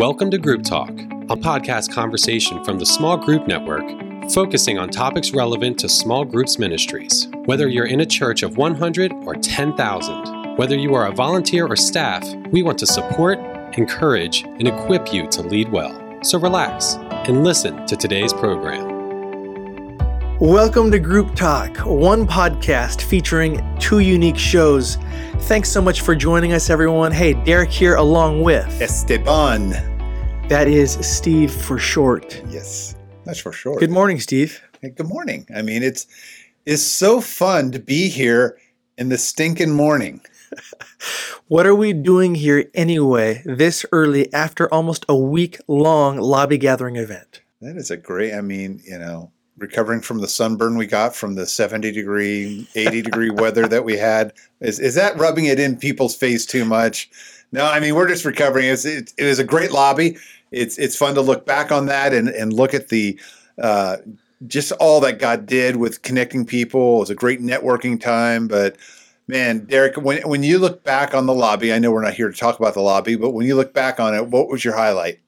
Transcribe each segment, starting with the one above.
Welcome to Group Talk, a podcast conversation from the Small Group Network, focusing on topics relevant to small groups ministries. Whether you're in a church of 100 or 10,000, whether you are a volunteer or staff, we want to support, encourage, and equip you to lead well. So relax and listen to today's program. Welcome to Group Talk, one podcast featuring two unique shows. Thanks so much for joining us, everyone. Hey, Derek here, along with Esteban. That is Steve for short. Yes, that's for short. Good morning, Steve. Hey, good morning. I mean, it's it's so fun to be here in the stinking morning. What are we doing here anyway, this early after almost a week long lobby gathering event? That is a great. I mean, you know, recovering from the sunburn we got from the 70 degree, 80 degree weather that we had. Is, is that rubbing it in people's face too much? No, I mean, we're just recovering. It's, it, it was a great lobby. It's, it's fun to look back on that and, and look at the, uh, just all that God did with connecting people. It was a great networking time. But man, Derek, when, when you look back on the lobby, I know we're not here to talk about the lobby, but when you look back on it, what was your highlight?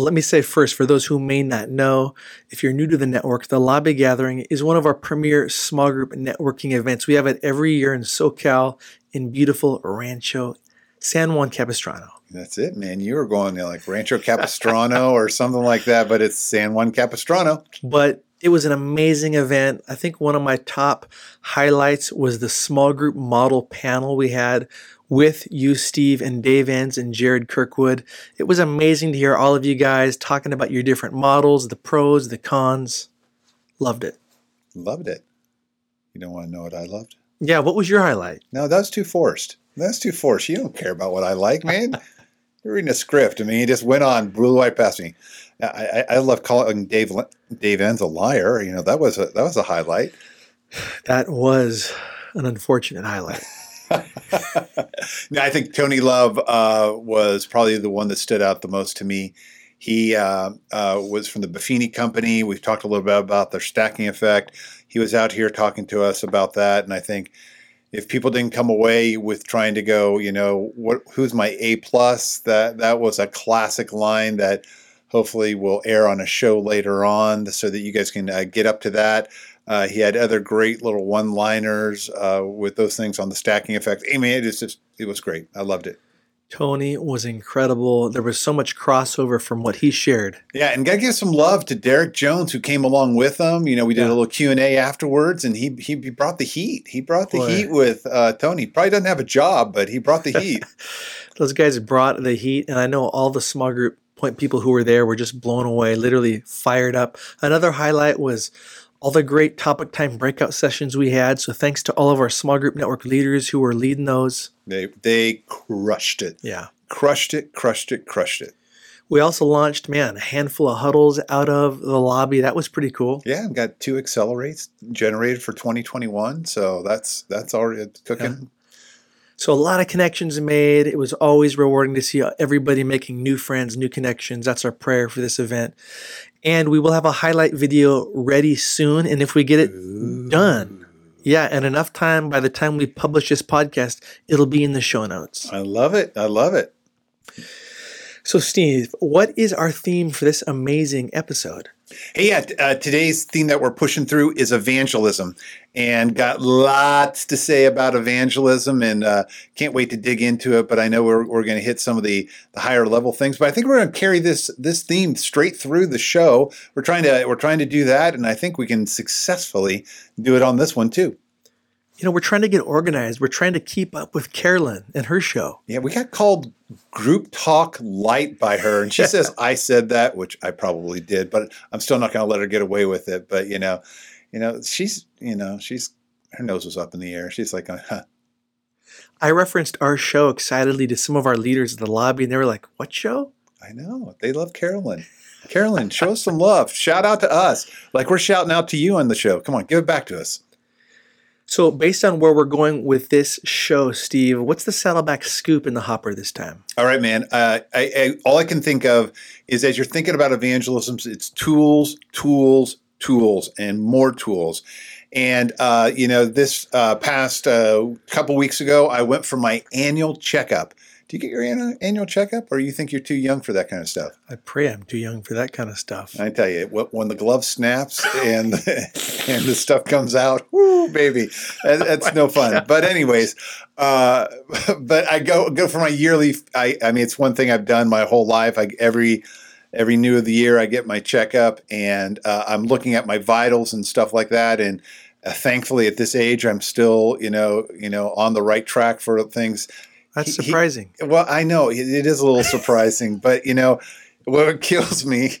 Well, let me say first, for those who may not know, if you're new to the network, the Lobby Gathering is one of our premier small group networking events. We have it every year in SoCal in beautiful Rancho San Juan Capistrano. That's it, man. You were going to like Rancho Capistrano or something like that, but it's San Juan Capistrano. But it was an amazing event. I think one of my top highlights was the small group model panel we had with you, Steve, and Dave Enns and Jared Kirkwood. It was amazing to hear all of you guys talking about your different models, the pros, the cons. Loved it. Loved it. You don't want to know what I loved? Yeah, what was your highlight? No, that was too forced. That's too forced. You don't care about what I like, man. You're reading a script. I mean, he just went on, blew right past me. I, I, I love calling Dave Dave Enns a liar. You know, that was a that was a highlight. That was an unfortunate highlight. I think Tony Love uh, was probably the one that stood out the most to me. He uh, uh, was from the Buffini Company. We've talked a little bit about their stacking effect. He was out here talking to us about that, and I think if people didn't come away with trying to go, you know, what who's my A plus? That that was a classic line that hopefully will air on a show later on, so that you guys can uh, get up to that. Uh, he had other great little one-liners uh, with those things on the stacking effect. I mean, it is just it was great. I loved it. Tony was incredible. There was so much crossover from what he shared. Yeah, and gotta give some love to Derek Jones who came along with him. You know, we did Yeah. a little Q and A afterwards, and he he brought the heat. He brought the Boy. heat with uh, Tony. Probably doesn't have a job, but he brought the heat. Those guys brought the heat, and I know all the small group point people who were there were just blown away, literally fired up. Another highlight was all the great topic time breakout sessions we had. So thanks to all of our small group network leaders who were leading those. they they crushed it. Yeah. Crushed it, crushed it, crushed it. We also launched, man, a handful of huddles out of the lobby. That was pretty cool. Yeah, I've got two accelerates generated for 2021, so that's that's already cooking. So a lot of connections made. It was always rewarding to see uh, everybody making new friends, new connections. That's our prayer for this event. And we will have a highlight video ready soon. And if we get it done, yeah, and enough time by the time we publish this podcast, it'll be in the show notes. I love it. I love it. So, Steve, what is our theme for this amazing episode? Hey, yeah, uh, today's theme that we're pushing through is evangelism, and got lots to say about evangelism, and uh, can't wait to dig into it. But I know we're, we're going to hit some of the, the higher level things. But I think we're going to carry this this theme straight through the show. We're trying to we're trying to do that, and I think we can successfully do it on this one too. You know, we're trying to get organized. We're trying to keep up with Carolyn and her show. Yeah, we got called group talk light by her, and she says I said that, which I probably did, but I'm still not going to let her get away with it. But you know, you know, she's you know, she's her nose was up in the air. She's like, huh. I referenced our show excitedly to some of our leaders in the lobby, and they were like, What show? I know they love Carolyn. Carolyn, show us some love. Shout out to us, like we're shouting out to you on the show. Come on, give it back to us. So, based on where we're going with this show, Steve, what's the Saddleback scoop in the hopper this time? All right, man. Uh, I, I, all I can think of is as you're thinking about evangelism, it's tools, tools, tools, and more tools. And uh, you know, this uh, past uh, couple weeks ago, I went for my annual checkup Do you get your annual, checkup, or you think you're too young for that kind of stuff? I pray I'm too young for that kind of stuff. I tell you, when the glove snaps and and the stuff comes out, whoo, baby, that's no fun. But anyways, uh, but I go go for my yearly. I I mean, it's one thing I've done my whole life. I every every new of the year I get my checkup, and uh, I'm looking at my vitals and stuff like that, and uh, thankfully at this age i'm still you know you know on the right track for things that's he, surprising he, well i know it is a little surprising but you know what kills me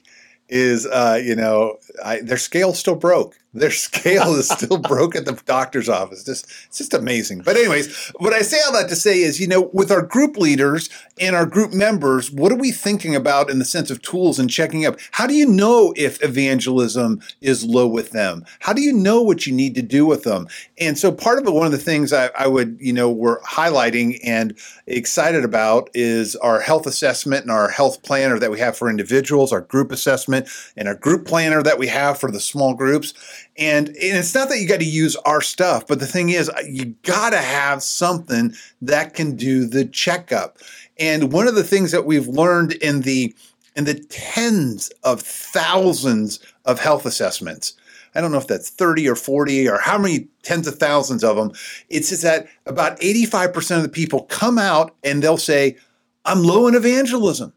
is uh, you know I, their scale still broke. Their scale is still broke at the doctor's office. Just it's just amazing. But anyways, what I say all that to say is, you know, with our group leaders and our group members, what are we thinking about in the sense of tools and checking up? How do you know if evangelism is low with them? How do you know what you need to do with them? And so part of it, one of the things I, I would, you know, we're highlighting and excited about is our health assessment and our health planner that we have for individuals, our group assessment and our group planner that we have for the small groups. And, and it's not that you got to use our stuff, but the thing is, uh, you got to have something that can do the checkup. And one of the things that we've learned in the in the tens of thousands of health assessments, I don't know if that's 30 or 40 or how many tens of thousands of them, it's just that about 85% of the people come out and they'll say, I'm low in evangelism.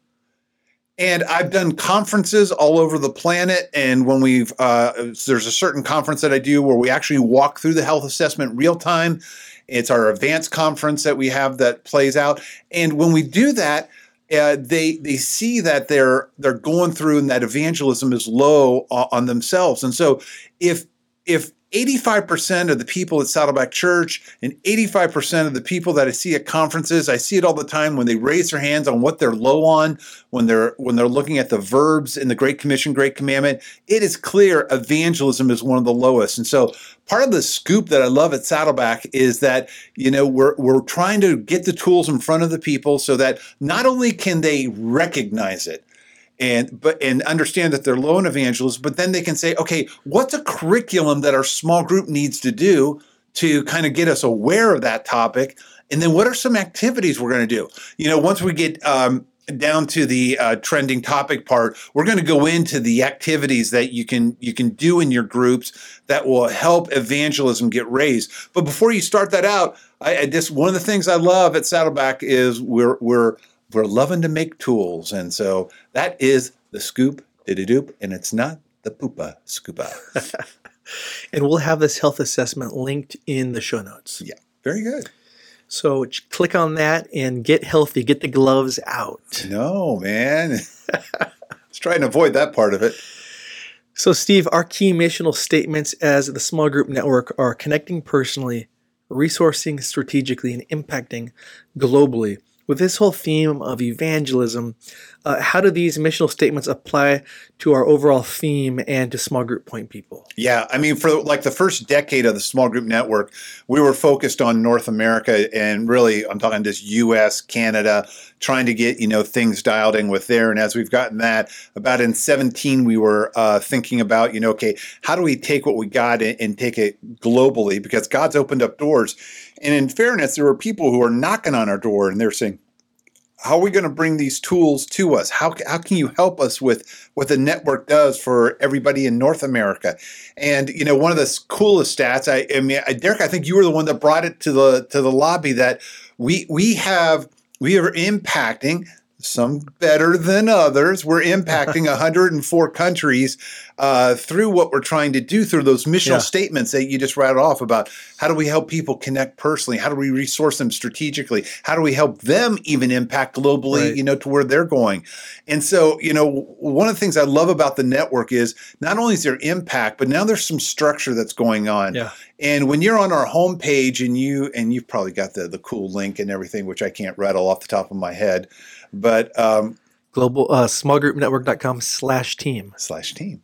And I've done conferences all over the planet. And when we've, uh, there's a certain conference that I do where we actually walk through the health assessment real time. It's our advanced conference that we have that plays out. And when we do that, uh, they they see that they're they're going through and that evangelism is low on themselves. And so if if 85% of the people at Saddleback Church and 85% of the people that I see at conferences, I see it all the time when they raise their hands on what they're low on, when they're when they're looking at the verbs in the Great Commission, Great Commandment, it is clear evangelism is one of the lowest. And so part of the scoop that I love at Saddleback is that, you know, we're we're trying to get the tools in front of the people so that not only can they recognize it, and but and understand that they're low in evangelism, but then they can say, okay, what's a curriculum that our small group needs to do to kind of get us aware of that topic? And then what are some activities we're going to do? You know, once we get um, down to the uh, trending topic part, we're going to go into the activities that you can you can do in your groups that will help evangelism get raised. But before you start that out, I, I just one of the things I love at Saddleback is we're we're we're loving to make tools. And so that is the scoop, diddy doop, and it's not the poopa scoopa. and we'll have this health assessment linked in the show notes. Yeah, very good. So click on that and get healthy, get the gloves out. No, man. Let's try and avoid that part of it. So, Steve, our key missional statements as the small group network are connecting personally, resourcing strategically, and impacting globally with this whole theme of evangelism, uh, how do these missional statements apply to our overall theme and to small group point people? Yeah, I mean, for like the first decade of the small group network, we were focused on North America and really, I'm talking just U.S., Canada, trying to get you know things dialed in with there. And as we've gotten that, about in 17, we were uh, thinking about you know, okay, how do we take what we got and, and take it globally because God's opened up doors. And in fairness, there were people who are knocking on our door and they're saying, how are we going to bring these tools to us? How, how can you help us with what the network does for everybody in North America? And you know, one of the coolest stats, I, I mean, Derek, I think you were the one that brought it to the to the lobby that we we have we are impacting some better than others. We're impacting 104 countries uh, through what we're trying to do through those missional yeah. statements that you just rattled off about how do we help people connect personally? How do we resource them strategically? How do we help them even impact globally, right. you know, to where they're going? And so, you know, one of the things I love about the network is not only is there impact, but now there's some structure that's going on. Yeah. And when you're on our homepage and you and you've probably got the the cool link and everything, which I can't rattle off the top of my head, but um, global uh, smallgroupnetwork.com slash team. Slash team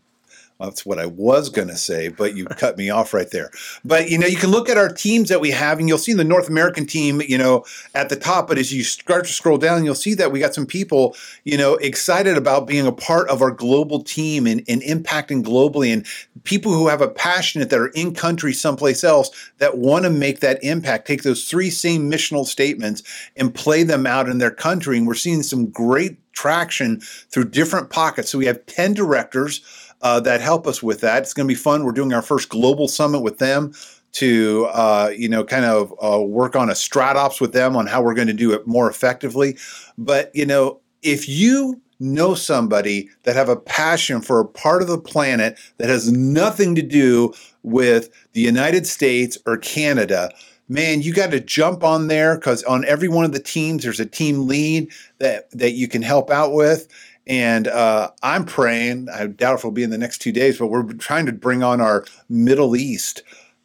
That's what I was going to say, but you cut me off right there. But you know, you can look at our teams that we have, and you'll see the North American team, you know, at the top. But as you start to scroll down, you'll see that we got some people, you know, excited about being a part of our global team and, and impacting globally, and people who have a passionate that are in country someplace else that want to make that impact. Take those three same missional statements and play them out in their country, and we're seeing some great traction through different pockets. So we have ten directors uh, that help us with that. It's going to be fun. We're doing our first global summit with them to uh, you know kind of uh, work on a stratops with them on how we're going to do it more effectively. But you know if you know somebody that have a passion for a part of the planet that has nothing to do with the United States or Canada, man, you got to jump on there because on every one of the teams, there's a team lead that that you can help out with. And uh, I'm praying. I doubt if it'll be in the next two days, but we're trying to bring on our Middle East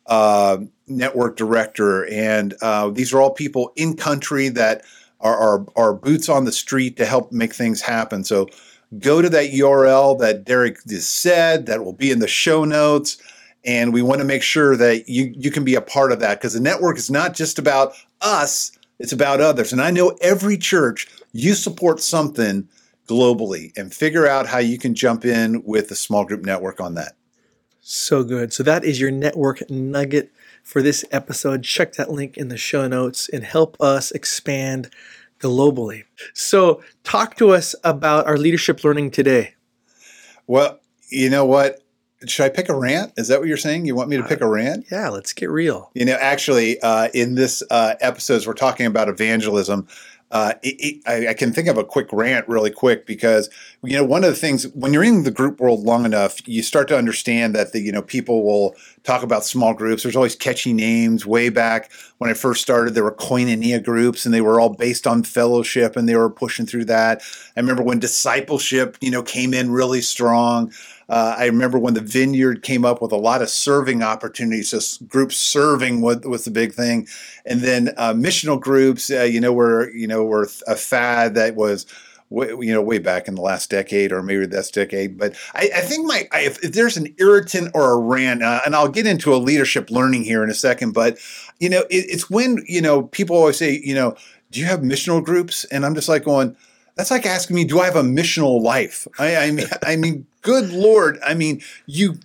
uh, network director, and uh, these are all people in country that are, are are boots on the street to help make things happen. So go to that URL that Derek just said. That will be in the show notes. And we want to make sure that you, you can be a part of that because the network is not just about us, it's about others. And I know every church, you support something globally and figure out how you can jump in with the small group network on that. So good. So that is your network nugget for this episode. Check that link in the show notes and help us expand globally. So, talk to us about our leadership learning today. Well, you know what? Should I pick a rant? Is that what you're saying? You want me to pick a rant? Yeah, let's get real. You know, actually, uh, in this uh, episode, we're talking about evangelism uh, it, it, I, I, can think of a quick rant really quick because you know one of the things when you're in the group world long enough, you start to understand that the you know people will talk about small groups. There's always catchy names. Way back when I first started, there were koinonia groups, and they were all based on fellowship, and they were pushing through that. I remember when discipleship you know came in really strong. Uh, I remember when the Vineyard came up with a lot of serving opportunities. So groups serving was, was the big thing, and then uh, missional groups. Uh, you know, were you know were a fad that was. you know, way back in the last decade, or maybe this decade, but I, I think my I, if, if, there's an irritant or a rant, uh, and I'll get into a leadership learning here in a second, but you know, it, it's when you know people always say, you know, do you have missional groups? And I'm just like going, that's like asking me, do I have a missional life? I, I mean, I mean, good lord! I mean, you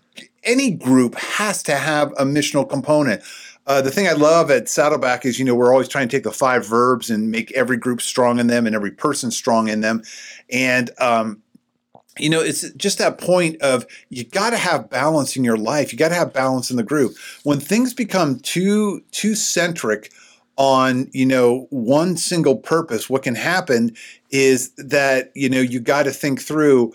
any group has to have a missional component. Uh, the thing I love at Saddleback is, you know, we're always trying to take the five verbs and make every group strong in them and every person strong in them. And, um, you know, it's just that point of you got to have balance in your life. You got to have balance in the group. When things become too too centric on you know one single purpose, what can happen is that you know you got to think through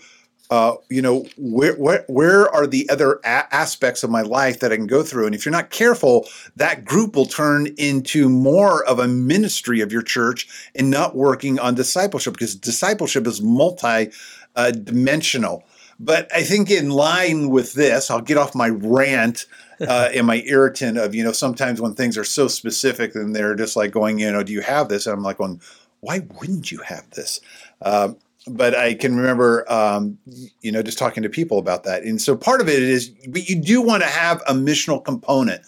uh, you know where, where where are the other a- aspects of my life that I can go through? And if you're not careful that group will turn into more of a ministry of your church and not working on discipleship because discipleship is multi uh, dimensional but I think in line with this I'll get off my rant uh, and my irritant of you know sometimes when things are so specific and they're just like going you know do you have this and I'm like going why wouldn't you have this? Um, but I can remember, um, you know, just talking to people about that. And so part of it is, but you do want to have a missional component.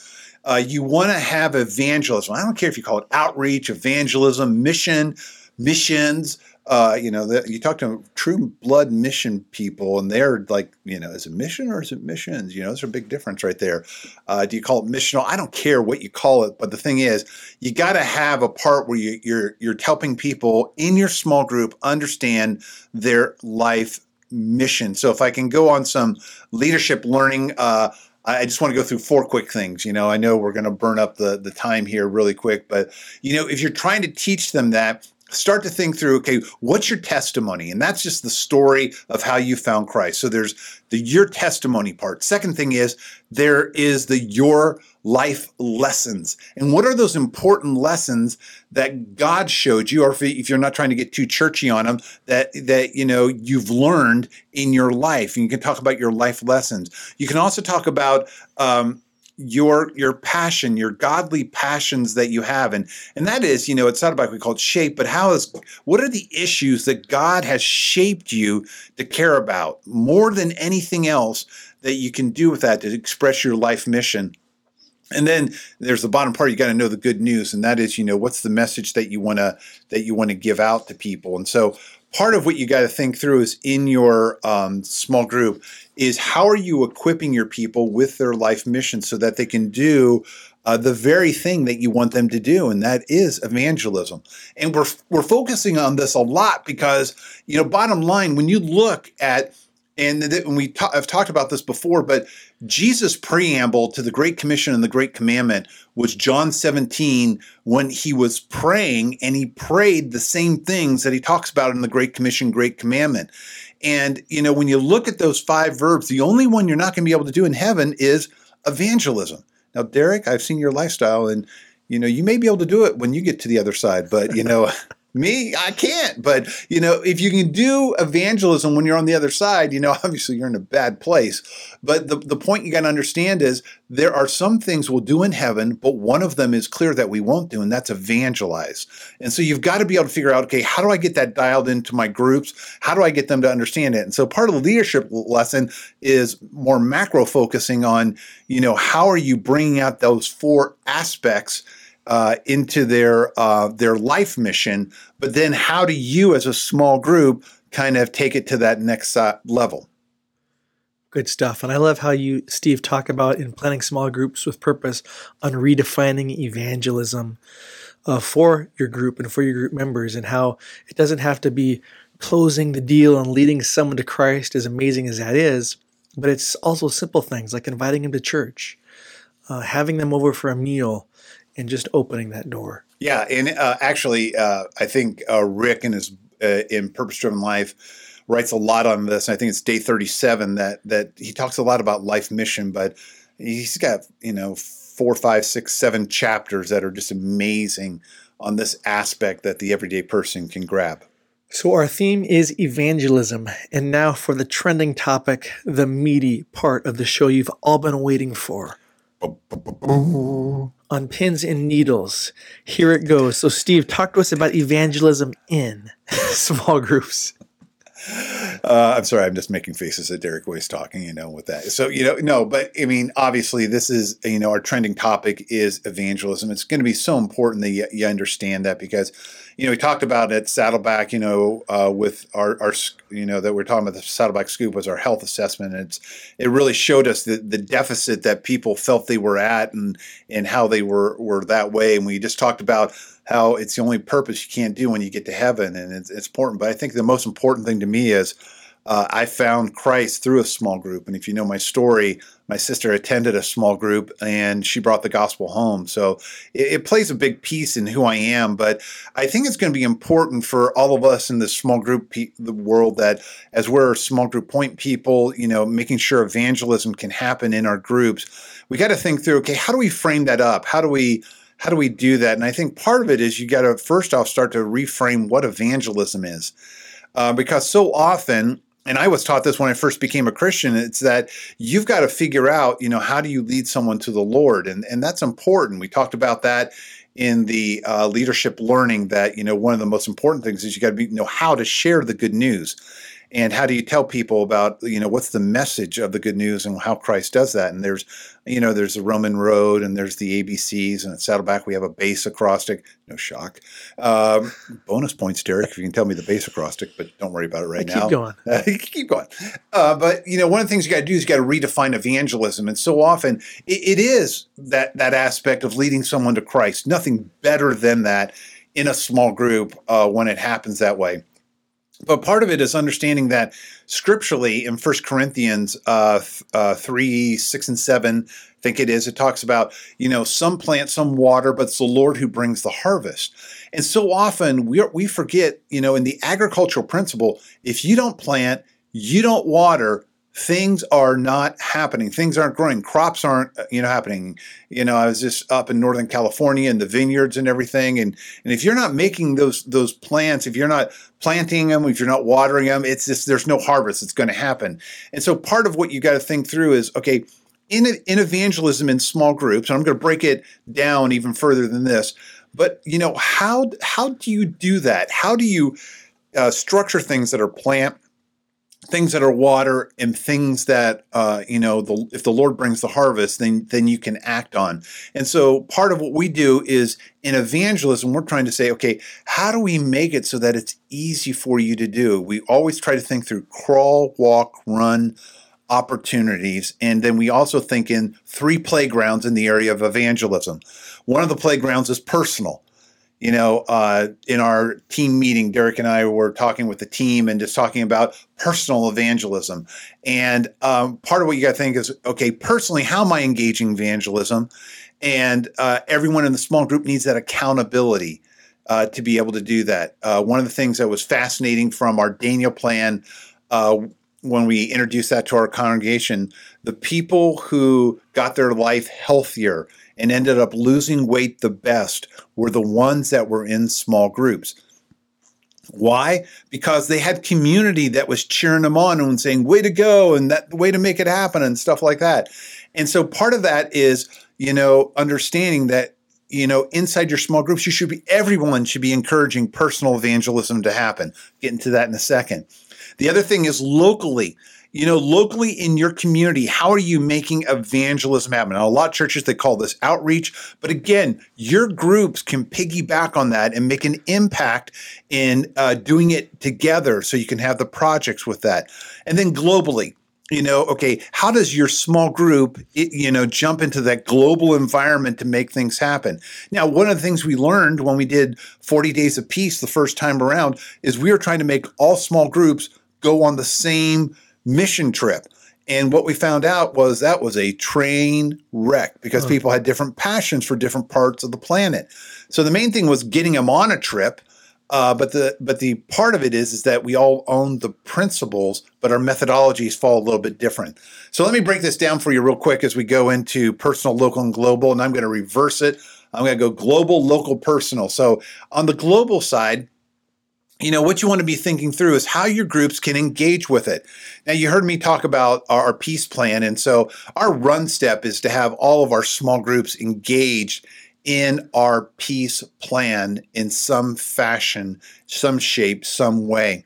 Uh, you want to have evangelism. I don't care if you call it outreach, evangelism, mission, missions uh, you know, the, you talk to true blood mission people, and they're like, you know, is it mission or is it missions? You know, there's a big difference right there. Uh, do you call it missional? I don't care what you call it, but the thing is, you got to have a part where you, you're you're helping people in your small group understand their life mission. So if I can go on some leadership learning. Uh, I just want to go through four quick things. You know, I know we're going to burn up the, the time here really quick, but you know, if you're trying to teach them that, start to think through okay what's your testimony? And that's just the story of how you found christ. So there's the your testimony part. Second thing is there is the your life lessons. And what are those important lessons that god showed you or if you're not trying to get too churchy on them that that you know you've learned in your life? And you can talk about your life lessons. You can also talk about um, your your passion, your godly passions that you have, and and that is, you know, it's not about we call it shape, but how is what are the issues that God has shaped you to care about more than anything else that you can do with that to express your life mission. And then there's the bottom part. You got to know the good news, and that is, you know, what's the message that you want to that you want to give out to people. And so, part of what you got to think through is in your um, small group is how are you equipping your people with their life mission so that they can do uh, the very thing that you want them to do, and that is evangelism. And we're we're focusing on this a lot because you know, bottom line, when you look at and th- we ta- I've talked about this before, but Jesus' preamble to the Great Commission and the Great Commandment was John 17 when he was praying and he prayed the same things that he talks about in the Great Commission, Great Commandment. And, you know, when you look at those five verbs, the only one you're not going to be able to do in heaven is evangelism. Now, Derek, I've seen your lifestyle and, you know, you may be able to do it when you get to the other side, but, you know, me, I can't. But, you know, if you can do evangelism when you're on the other side, you know, obviously you're in a bad place. But the, the point you got to understand is there are some things we'll do in heaven, but one of them is clear that we won't do, and that's evangelize. And so you've got to be able to figure out, okay, how do I get that dialed into my groups? How do I get them to understand it? And so part of the leadership lesson is more macro focusing on, you know, how are you bringing out those four aspects uh, into their uh, their life mission, but then how do you, as a small group, kind of take it to that next uh, level? Good stuff. And I love how you, Steve, talk about in planning small groups with purpose on redefining evangelism uh, for your group and for your group members, and how it doesn't have to be closing the deal and leading someone to Christ, as amazing as that is, but it's also simple things like inviting them to church, uh, having them over for a meal, and just opening that door. Yeah, and uh, actually, uh, I think uh, Rick in his uh, in Purpose Driven Life writes a lot on this. I think it's day thirty seven that that he talks a lot about life mission, but he's got you know four, five, six, seven chapters that are just amazing on this aspect that the everyday person can grab. So, our theme is evangelism. And now for the trending topic, the meaty part of the show you've all been waiting for on pins and needles. Here it goes. So, Steve, talk to us about evangelism in small groups. Uh, I'm sorry, I'm just making faces at Derek Ways talking, you know, with that. So, you know, no, but I mean, obviously, this is, you know, our trending topic is evangelism. It's going to be so important that you, you understand that because, you know, we talked about at Saddleback, you know, uh, with our, our, you know, that we're talking about the Saddleback Scoop was our health assessment. And it's, it really showed us the, the deficit that people felt they were at and, and how they were, were that way. And we just talked about how it's the only purpose you can't do when you get to heaven. And it's, it's important. But I think the most important thing to me is, uh, I found Christ through a small group. And if you know my story, my sister attended a small group and she brought the gospel home. So it, it, plays a big piece in who I am. But I think it's going to be important for all of us in the small group pe- the world that as we're small group point people, you know, making sure evangelism can happen in our groups, we got to think through, okay, how do we frame that up? How do we how do we do that? And I think part of it is you got to first off start to reframe what evangelism is. Uh, because so often and I was taught this when I first became a Christian. It's that you've got to figure out, you know, how do you lead someone to the Lord, and and that's important. We talked about that in the uh, leadership learning. That you know, one of the most important things is you got to be, know how to share the good news and how do you tell people about you know what's the message of the good news and how christ does that? And there's you know there's the roman road and there's the abcs and at saddleback. We have a base acrostic. No shock. Um, bonus points derek if you can tell me the base acrostic but don't worry about it right keep now. keep going. Keep going. Uh, but you know one of the things you got to do is you got to redefine evangelism. And so often it, it is that that aspect of leading someone to christ. Nothing better than that in a small group uh, when it happens that way but part of it is understanding that scripturally in First Corinthians uh, uh, 3, 6, and 7, I think it is, it talks about, you know, some plant, some water, but it's the Lord who brings the harvest. And so often we, we forget, you know, in the agricultural principle, if you don't plant, you don't water, things are not happening. Things aren't growing. Crops aren't, uh, you know, happening. You know, I was just up in Northern California and the vineyards and everything. And and if you're not making those those plants, if you're not planting them, if you're not watering them, it's just there's no harvest. It's going to happen. And so part of what you got to think through is okay. in in evangelism in small groups, and I'm going to break it down even further than this. But you know how how do you do that? How do you uh, structure things that are plant things that are water and things that uh, you know the, if the lord brings the harvest then then you can act on. And so part of what we do is in evangelism we're trying to say okay how do we make it so that it's easy for you to do? We always try to think through crawl walk run opportunities. And then we also think in three playgrounds in the area of evangelism. One of the playgrounds is personal you know, uh, in our team meeting, Derek and I were talking with the team and just talking about personal evangelism. And um, part of what you got to think is, okay, personally, how am I engaging evangelism? And uh, everyone in the small group needs that accountability uh, to be able to do that. Uh, one of the things that was fascinating from our Daniel plan uh, when we introduced that to our congregation, the people who got their life healthier and ended up losing weight the best were the ones that were in small groups. Why? Because they had community that was cheering them on and saying, way to go, and that way to make it happen, and stuff like that. And so part of that is, you know, understanding that, you know, inside your small groups, you should be, everyone should be encouraging personal evangelism to happen. Get into that in a second. The other thing is locally you know, locally in your community, how are you making evangelism happen? Now, a lot of churches they call this outreach, but again, your groups can piggyback on that and make an impact in uh, doing it together, so you can have the projects with that. And then globally, you know, okay, how does your small group, you know, jump into that global environment to make things happen? Now, one of the things we learned when we did 40 Days of Peace the first time around is we were trying to make all small groups go on the same mission trip. And what we found out was that was a train wreck because people had different passions for different parts of the planet. So the main thing was getting them on a trip. Uh, but the but the part of it is is that we all own the principles, but our methodologies fall a little bit different. So let me break this down for you real quick as we go into personal, local, and global. And I'm going to reverse it. I'm going to go global, local, personal. So on the global side, you know what you want to be thinking through is how your groups can engage with it. Now you heard me talk about our peace plan and so our run step is to have all of our small groups engaged in our peace plan in some fashion some shape some way.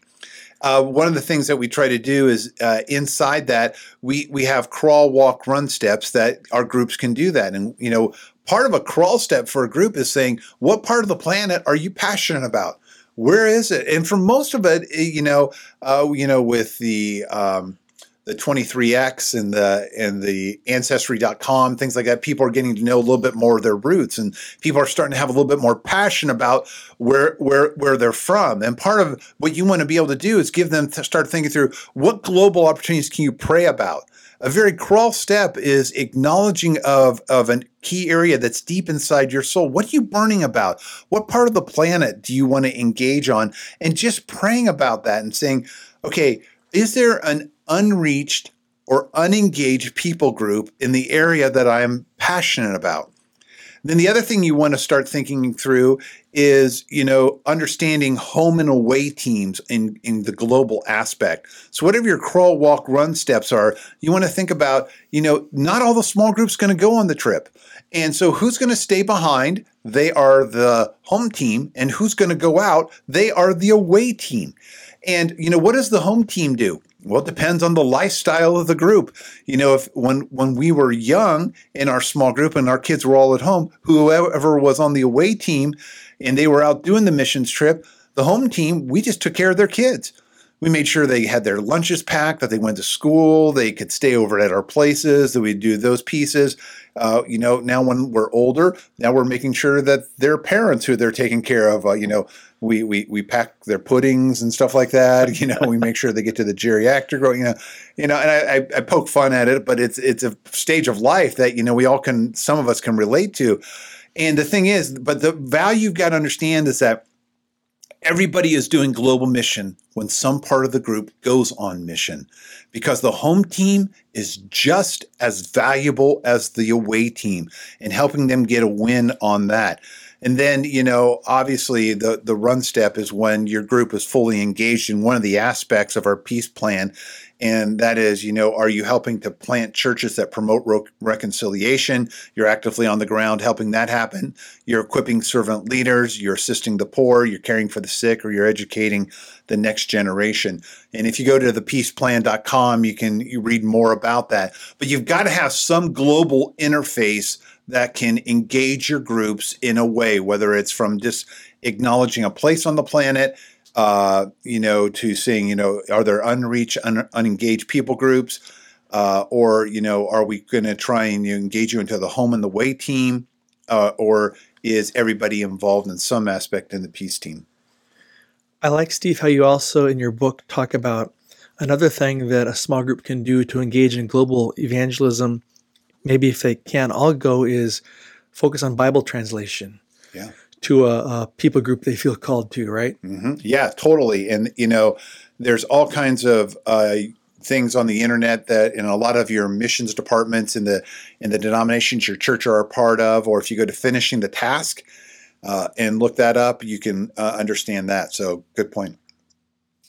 Uh, one of the things that we try to do is uh, inside that we we have crawl walk run steps that our groups can do that. And you know part of a crawl step for a group is saying what part of the planet are you passionate about where is it? And for most of it, eh, you know, uh, you know, with the um, the 23x and the and the ancestry.com things like that people are getting to know a little bit more of their roots and people are starting to have a little bit more passion about where where where they're from and part of what you want to be able to do is give them to start thinking through what global opportunities can you pray about a very crawl step is acknowledging of, of a key area that's deep inside your soul. What are you burning about? What part of the planet do you want to engage on? And just praying about that and saying, okay, is there an unreached or unengaged people group in the area that I'm passionate about? Then the other thing you want to start thinking through is, you know, understanding home and away teams in, in the global aspect. So whatever your crawl, walk, run steps are, you want to think about, you know, not all the small groups going to go on the trip. And so who's going to stay behind? They are the home team. And who's going to go out? They are the away team. And, you know, what does the home team do? Well, it depends on the lifestyle of the group. You know, if when when we were young in our small group and our kids were all at home, whoever was on the away team and they were out doing the missions trip, the home team, we just took care of their kids. We made sure they had their lunches packed, that they went to school, they could stay over at our places, that we do those pieces. Uh, you know, now when we're older, now we're making sure that their parents who they're taking care of, uh, you know, we, we we pack their puddings and stuff like that. You know, we make sure they get to the geriatric. You know, you know, and I, I poke fun at it, but it's it's a stage of life that you know we all can, some of us can relate to. And the thing is, but the value you've got to understand is that everybody is doing global mission when some part of the group goes on mission because the home team is just as valuable as the away team and helping them get a win on that. And then, you know, obviously the, the run step is when your group is fully engaged in one of the aspects of our peace plan. And that is, you know, are you helping to plant churches that promote ro- reconciliation? You're actively on the ground helping that happen. You're equipping servant leaders. You're assisting the poor. You're caring for the sick, or you're educating the next generation. And if you go to thepeaceplan.com, you can you read more about that. But you've got to have some global interface that can engage your groups in a way, whether it's from just acknowledging a place on the planet, uh, you know, to seeing, you know, are there unreached, un- unengaged people groups? Uh, or, you know, are we going to try and engage you into the home and the way team? Uh, or is everybody involved in some aspect in the peace team? I like, Steve, how you also in your book talk about another thing that a small group can do to engage in global evangelism maybe if they can all go is focus on Bible translation. Yeah. To a, a people group they feel called to, right? Mm-hmm. Yeah, totally. And you know, there's all kinds of uh, things on the internet that in a lot of your missions departments in the in the denominations your church are a part of, or if you go to finishing the task uh, and look that up, you can uh, understand that. So, good point.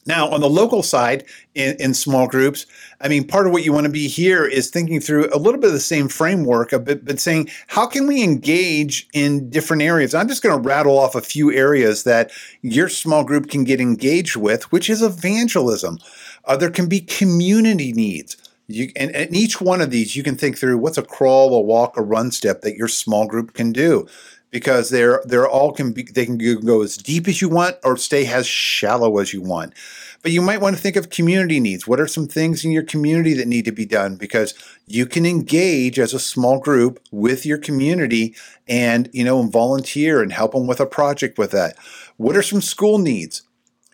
Now, on the local side, in, in, small groups, I mean, part of what you want to be here is thinking through a little bit of the same framework, but, but saying, how can we engage in different areas? I'm just going to rattle off a few areas that your small group can get engaged with, which is evangelism. Uh, there can be community needs. You, and, and each one of these, you can think through what's a crawl, a walk, a run step that your small group can do because they're they're all can be they can go as deep as you want or stay as shallow as you want. But you might want to think of community needs. What are some things in your community that need to be done? Because you can engage as a small group with your community and you know and volunteer and help them with a project with that. What are some school needs?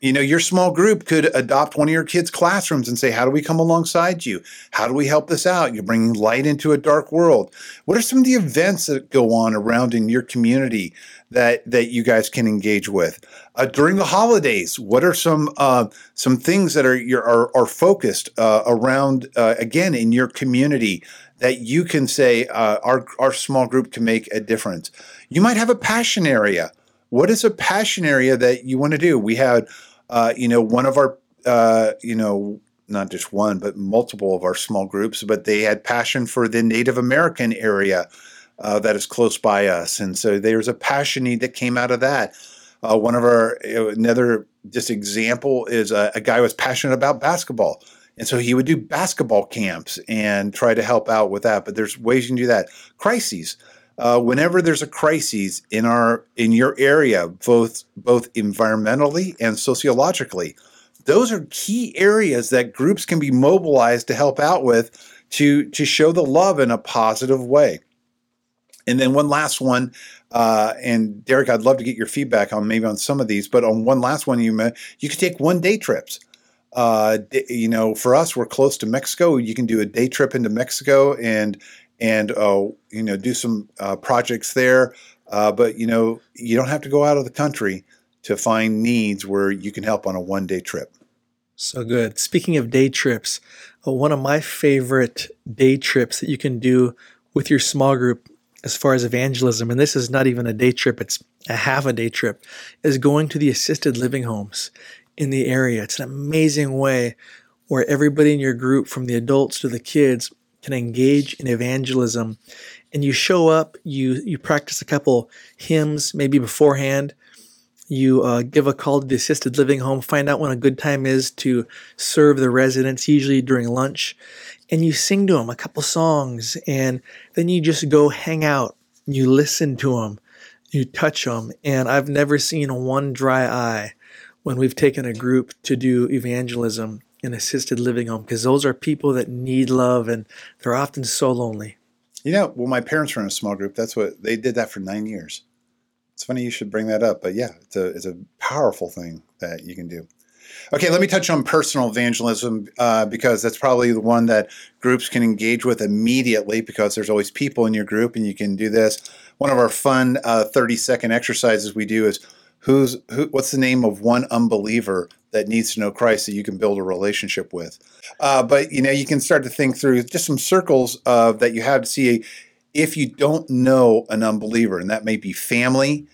You know your small group could adopt one of your kids classrooms and say how do we come alongside you? How do we help this out? You're bringing light into a dark world. What are some of the events that go on around in your community that that you guys can engage with? Uh, during the holidays what are some uh, some things that are are, are focused uh, around uh, again in your community that you can say uh, our our small group can make a difference? You might have a passion area. What is a passion area that you want to do? We had uh, you know, one of our, uh, you know, not just one, but multiple of our small groups, but they had passion for the Native American area uh, that is close by us. And so there's a passion need that came out of that. Uh, one of our, another just example is a, a guy was passionate about basketball. And so he would do basketball camps and try to help out with that. But there's ways you can do that. Crises uh, whenever there's a crisis in our in your area, both both environmentally and sociologically, those are key areas that groups can be mobilized to help out with to to show the love in a positive way. And then one last one, uh, and Derek, I'd love to get your feedback on maybe on some of these, but on one last one, you may, you could take one day trips. Uh, you know, for us, we're close to Mexico. You can do a day trip into Mexico and and uh, you know do some uh, projects there. Uh, but you know you don't have to go out of the country to find needs where you can help on a one day trip. So good. Speaking of day trips, uh, one of my favorite day trips that you can do with your small group as far as evangelism, and this is not even a day trip, it's a half a day trip, is going to the assisted living homes in the area. It's an amazing way where everybody in your group, from the adults to the kids, can engage in evangelism. And you show up you you practice a couple hymns maybe beforehand. You uh, give a call to the assisted living home find out when a good time is to serve the residents usually during lunch. And you sing to them a couple songs and then you just go hang out. You listen to them you touch them and i've never seen one dry eye when we've taken a group to do evangelism an assisted living home because those are people that need love and they're often so lonely. You know, well, my parents were in a small group. That's what they did that for nine years. It's funny you should bring that up, but yeah, it's a it's a powerful thing that you can do. Okay, let me touch on personal evangelism uh, because that's probably the one that groups can engage with immediately because there's always people in your group and you can do this. One of our fun uh, 30 second exercises we do is who's who, what's the name of one unbeliever that needs to know Christ that you can build a relationship with. Uh, but you know, you can start to think through just some circles of that you have to see if you don't know an unbeliever, and that may be family,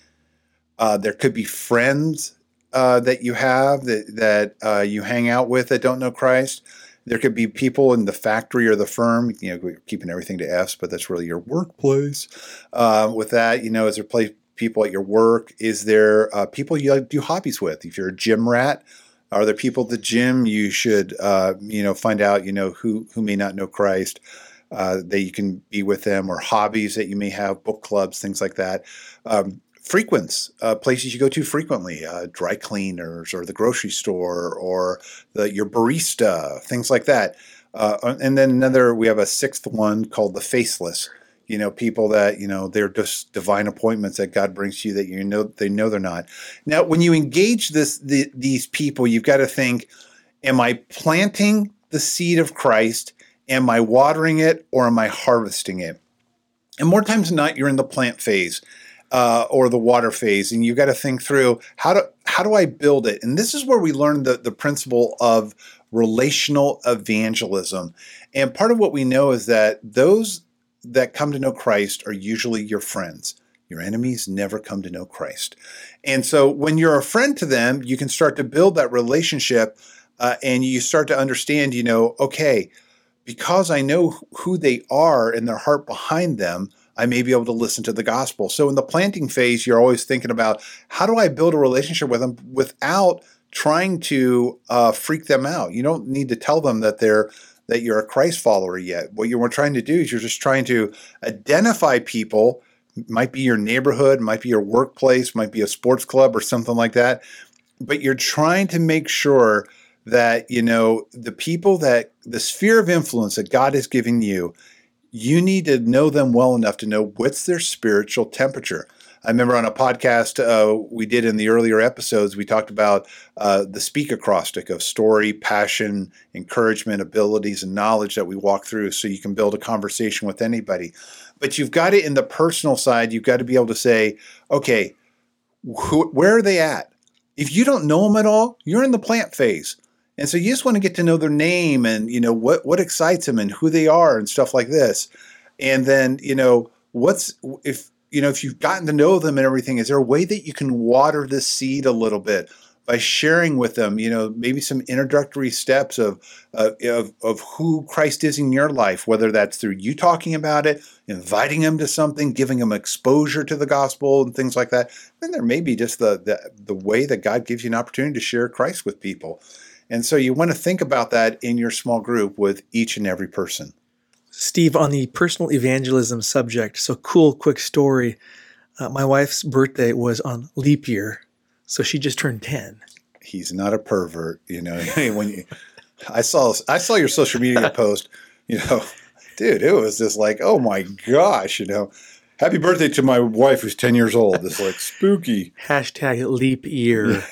Uh, there could be friends uh, that you have that that uh, you hang out with that don't know Christ. There could be people in the factory or the firm. You know, keeping everything to F's, but that's really your workplace. Uh, with that, you know, is there play, people at your work? Is there uh, people you do hobbies with? If you're a gym rat, are there people at the gym you should uh, you know find out you know who who may not know Christ? Uh, that you can be with them, or hobbies that you may have, book clubs, things like that. Um, frequents, uh, places you go to frequently, uh, dry cleaners or the grocery store or the, your barista, things like that. Uh, and then another, we have a sixth one called the faceless. You know, people that you know they're just divine appointments that God brings to you that you know they know they're not. Now, when you engage this the, these people, you've got to think: Am I planting the seed of Christ? Am I watering it, or am I harvesting it? And more times than not, you're in the plant phase uh, or the water phase, and you've got to think through how do how do I build it? And this is where we learn the the principle of relational evangelism. And part of what we know is that those that come to know Christ are usually your friends. Your enemies never come to know Christ. And so when you're a friend to them, you can start to build that relationship uh, and you start to understand, you know, okay, because I know who they are and their heart behind them, I may be able to listen to the gospel. So in the planting phase, you're always thinking about how do I build a relationship with them without trying to uh, freak them out. You don't need to tell them that they're that you're a Christ follower yet. What you're trying to do is you're just trying to identify people. Might be your neighborhood, might be your workplace, might be a sports club or something like that. But you're trying to make sure that you know the people that the sphere of influence that God is giving you you need to know them well enough to know what's their spiritual temperature. I remember on a podcast uh, we did in the earlier episodes, we talked about uh, the speak acrostic of story, passion, encouragement, abilities, and knowledge that we walk through so you can build a conversation with anybody. But you've got it in the personal side, you've got to be able to say, okay, wh- where are they at? If you don't know them at all, you're in the plant phase. And so you just want to get to know their name and you know what what excites them and who they are and stuff like this. And then, you know, what's if you know, if you've gotten to know them and everything, is there a way that you can water the seed a little bit by sharing with them, you know, maybe some introductory steps of, uh, of, of who Christ is in your life, whether that's through you talking about it, inviting them to something, giving them exposure to the gospel and things like that. Then there may be just the, the, the way that God gives you an opportunity to share Christ with people. And so you want to think about that in your small group with each and every person. Steve, on the personal evangelism subject, so cool, quick story. Uh, my wife's birthday was on leap year, so she just turned 10. He's not a pervert, you know. when you, I saw I saw your social media post, you know, dude, it was just like, oh my gosh, you know. Happy birthday to my wife who's 10 years old. It's like spooky. Hashtag leap year.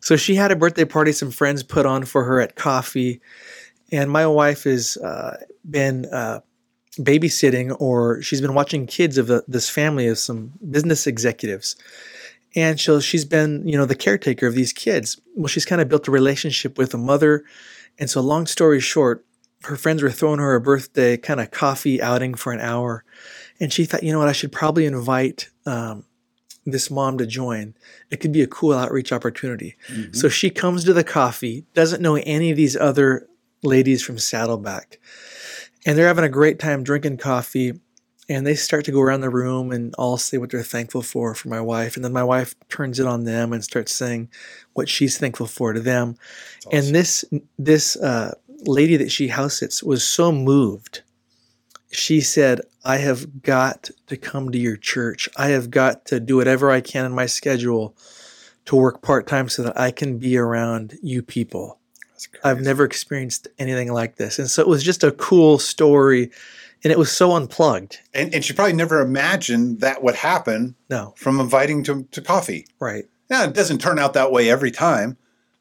So she had a birthday party some friends put on for her at coffee. And my wife has uh, been uh, babysitting or she's been watching kids of this family of some business executives. And so she's been, you know, the caretaker of these kids. Well, she's kind of built a relationship with a mother. And so, long story short, her friends were throwing her a birthday kind of coffee outing for an hour. And she thought, you know what, I should probably invite um, this mom to join. It could be a cool outreach opportunity. Mm-hmm. So she comes to the coffee, doesn't know any of these other ladies from Saddleback. And they're having a great time drinking coffee. And they start to go around the room and all say what they're thankful for for my wife. And then my wife turns it on them and starts saying what she's thankful for to them. Awesome. And this this uh, lady that she house sits was so moved she said, I have got to come to your church. I have got to do whatever I can in my schedule to work part time so that I can be around you people. I've never experienced anything like this. And so it was just a cool story and it was so unplugged. And, and she probably never imagined that would happen no. from inviting to, to coffee. Right. Now it doesn't turn out that way every time.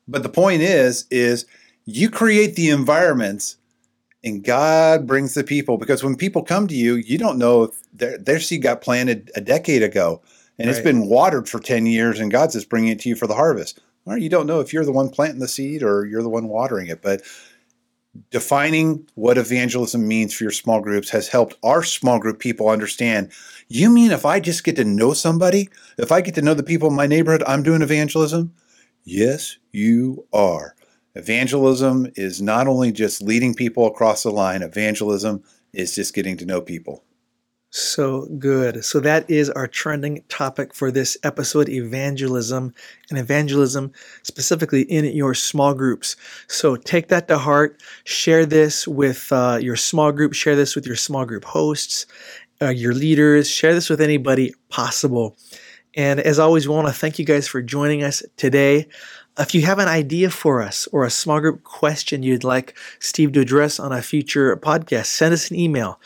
But the point is, is you create the environments and God brings the people because when people come to you, you don't know if their, their seed got planted a decade ago and right. it's been watered for 10 years and God's just bringing it to you for the harvest. Or you don't know if you're the one planting the seed or you're the one watering it. But defining what evangelism means for your small groups has helped our small group people understand you mean if I just get to know somebody, if I get to know the people in my neighborhood, I'm doing evangelism? Yes, you are. Evangelism is not only just leading people across the line, evangelism is just getting to know people. So good. So that is our trending topic for this episode evangelism and evangelism specifically in your small groups. So take that to heart. Share this with uh, your small group, share this with your small group hosts, uh, your leaders, share this with anybody possible. And as always, we want to thank you guys for joining us today. If you have an idea for us or a small group question you'd like Steve to address on a future podcast, send us an email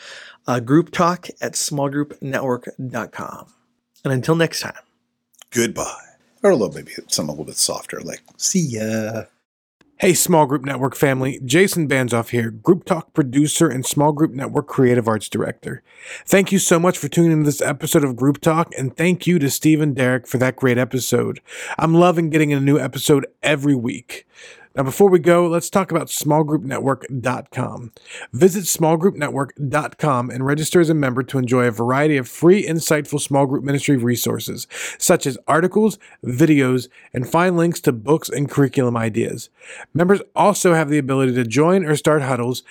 uh, group talk at smallgroupnetwork.com. And until next time, goodbye. Or a little maybe something a little bit softer, like see ya. Hey, Small Group Network family, Jason Banzoff here, Group Talk producer and Small Group Network creative arts director. Thank you so much for tuning in to this episode of Group Talk, and thank you to Steve and Derek for that great episode. I'm loving getting a new episode every week. Now, before we go, let's talk about smallgroupnetwork.com. Visit smallgroupnetwork.com and register as a member to enjoy a variety of free, insightful small group ministry resources, such as articles, videos, and find links to books and curriculum ideas. Members also have the ability to join or start huddles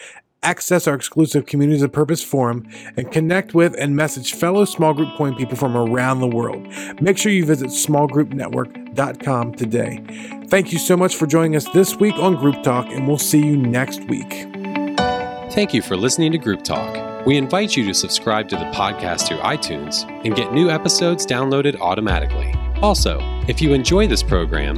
access our exclusive Communities of Purpose forum, and connect with and message fellow small group point people from around the world. Make sure you visit smallgroupnetwork.com today. Thank you so much for joining us this week on Group Talk, and we'll see you next week. Thank you for listening to Group Talk. We invite you to subscribe to the podcast through iTunes and get new episodes downloaded automatically. Also, if you enjoy this program,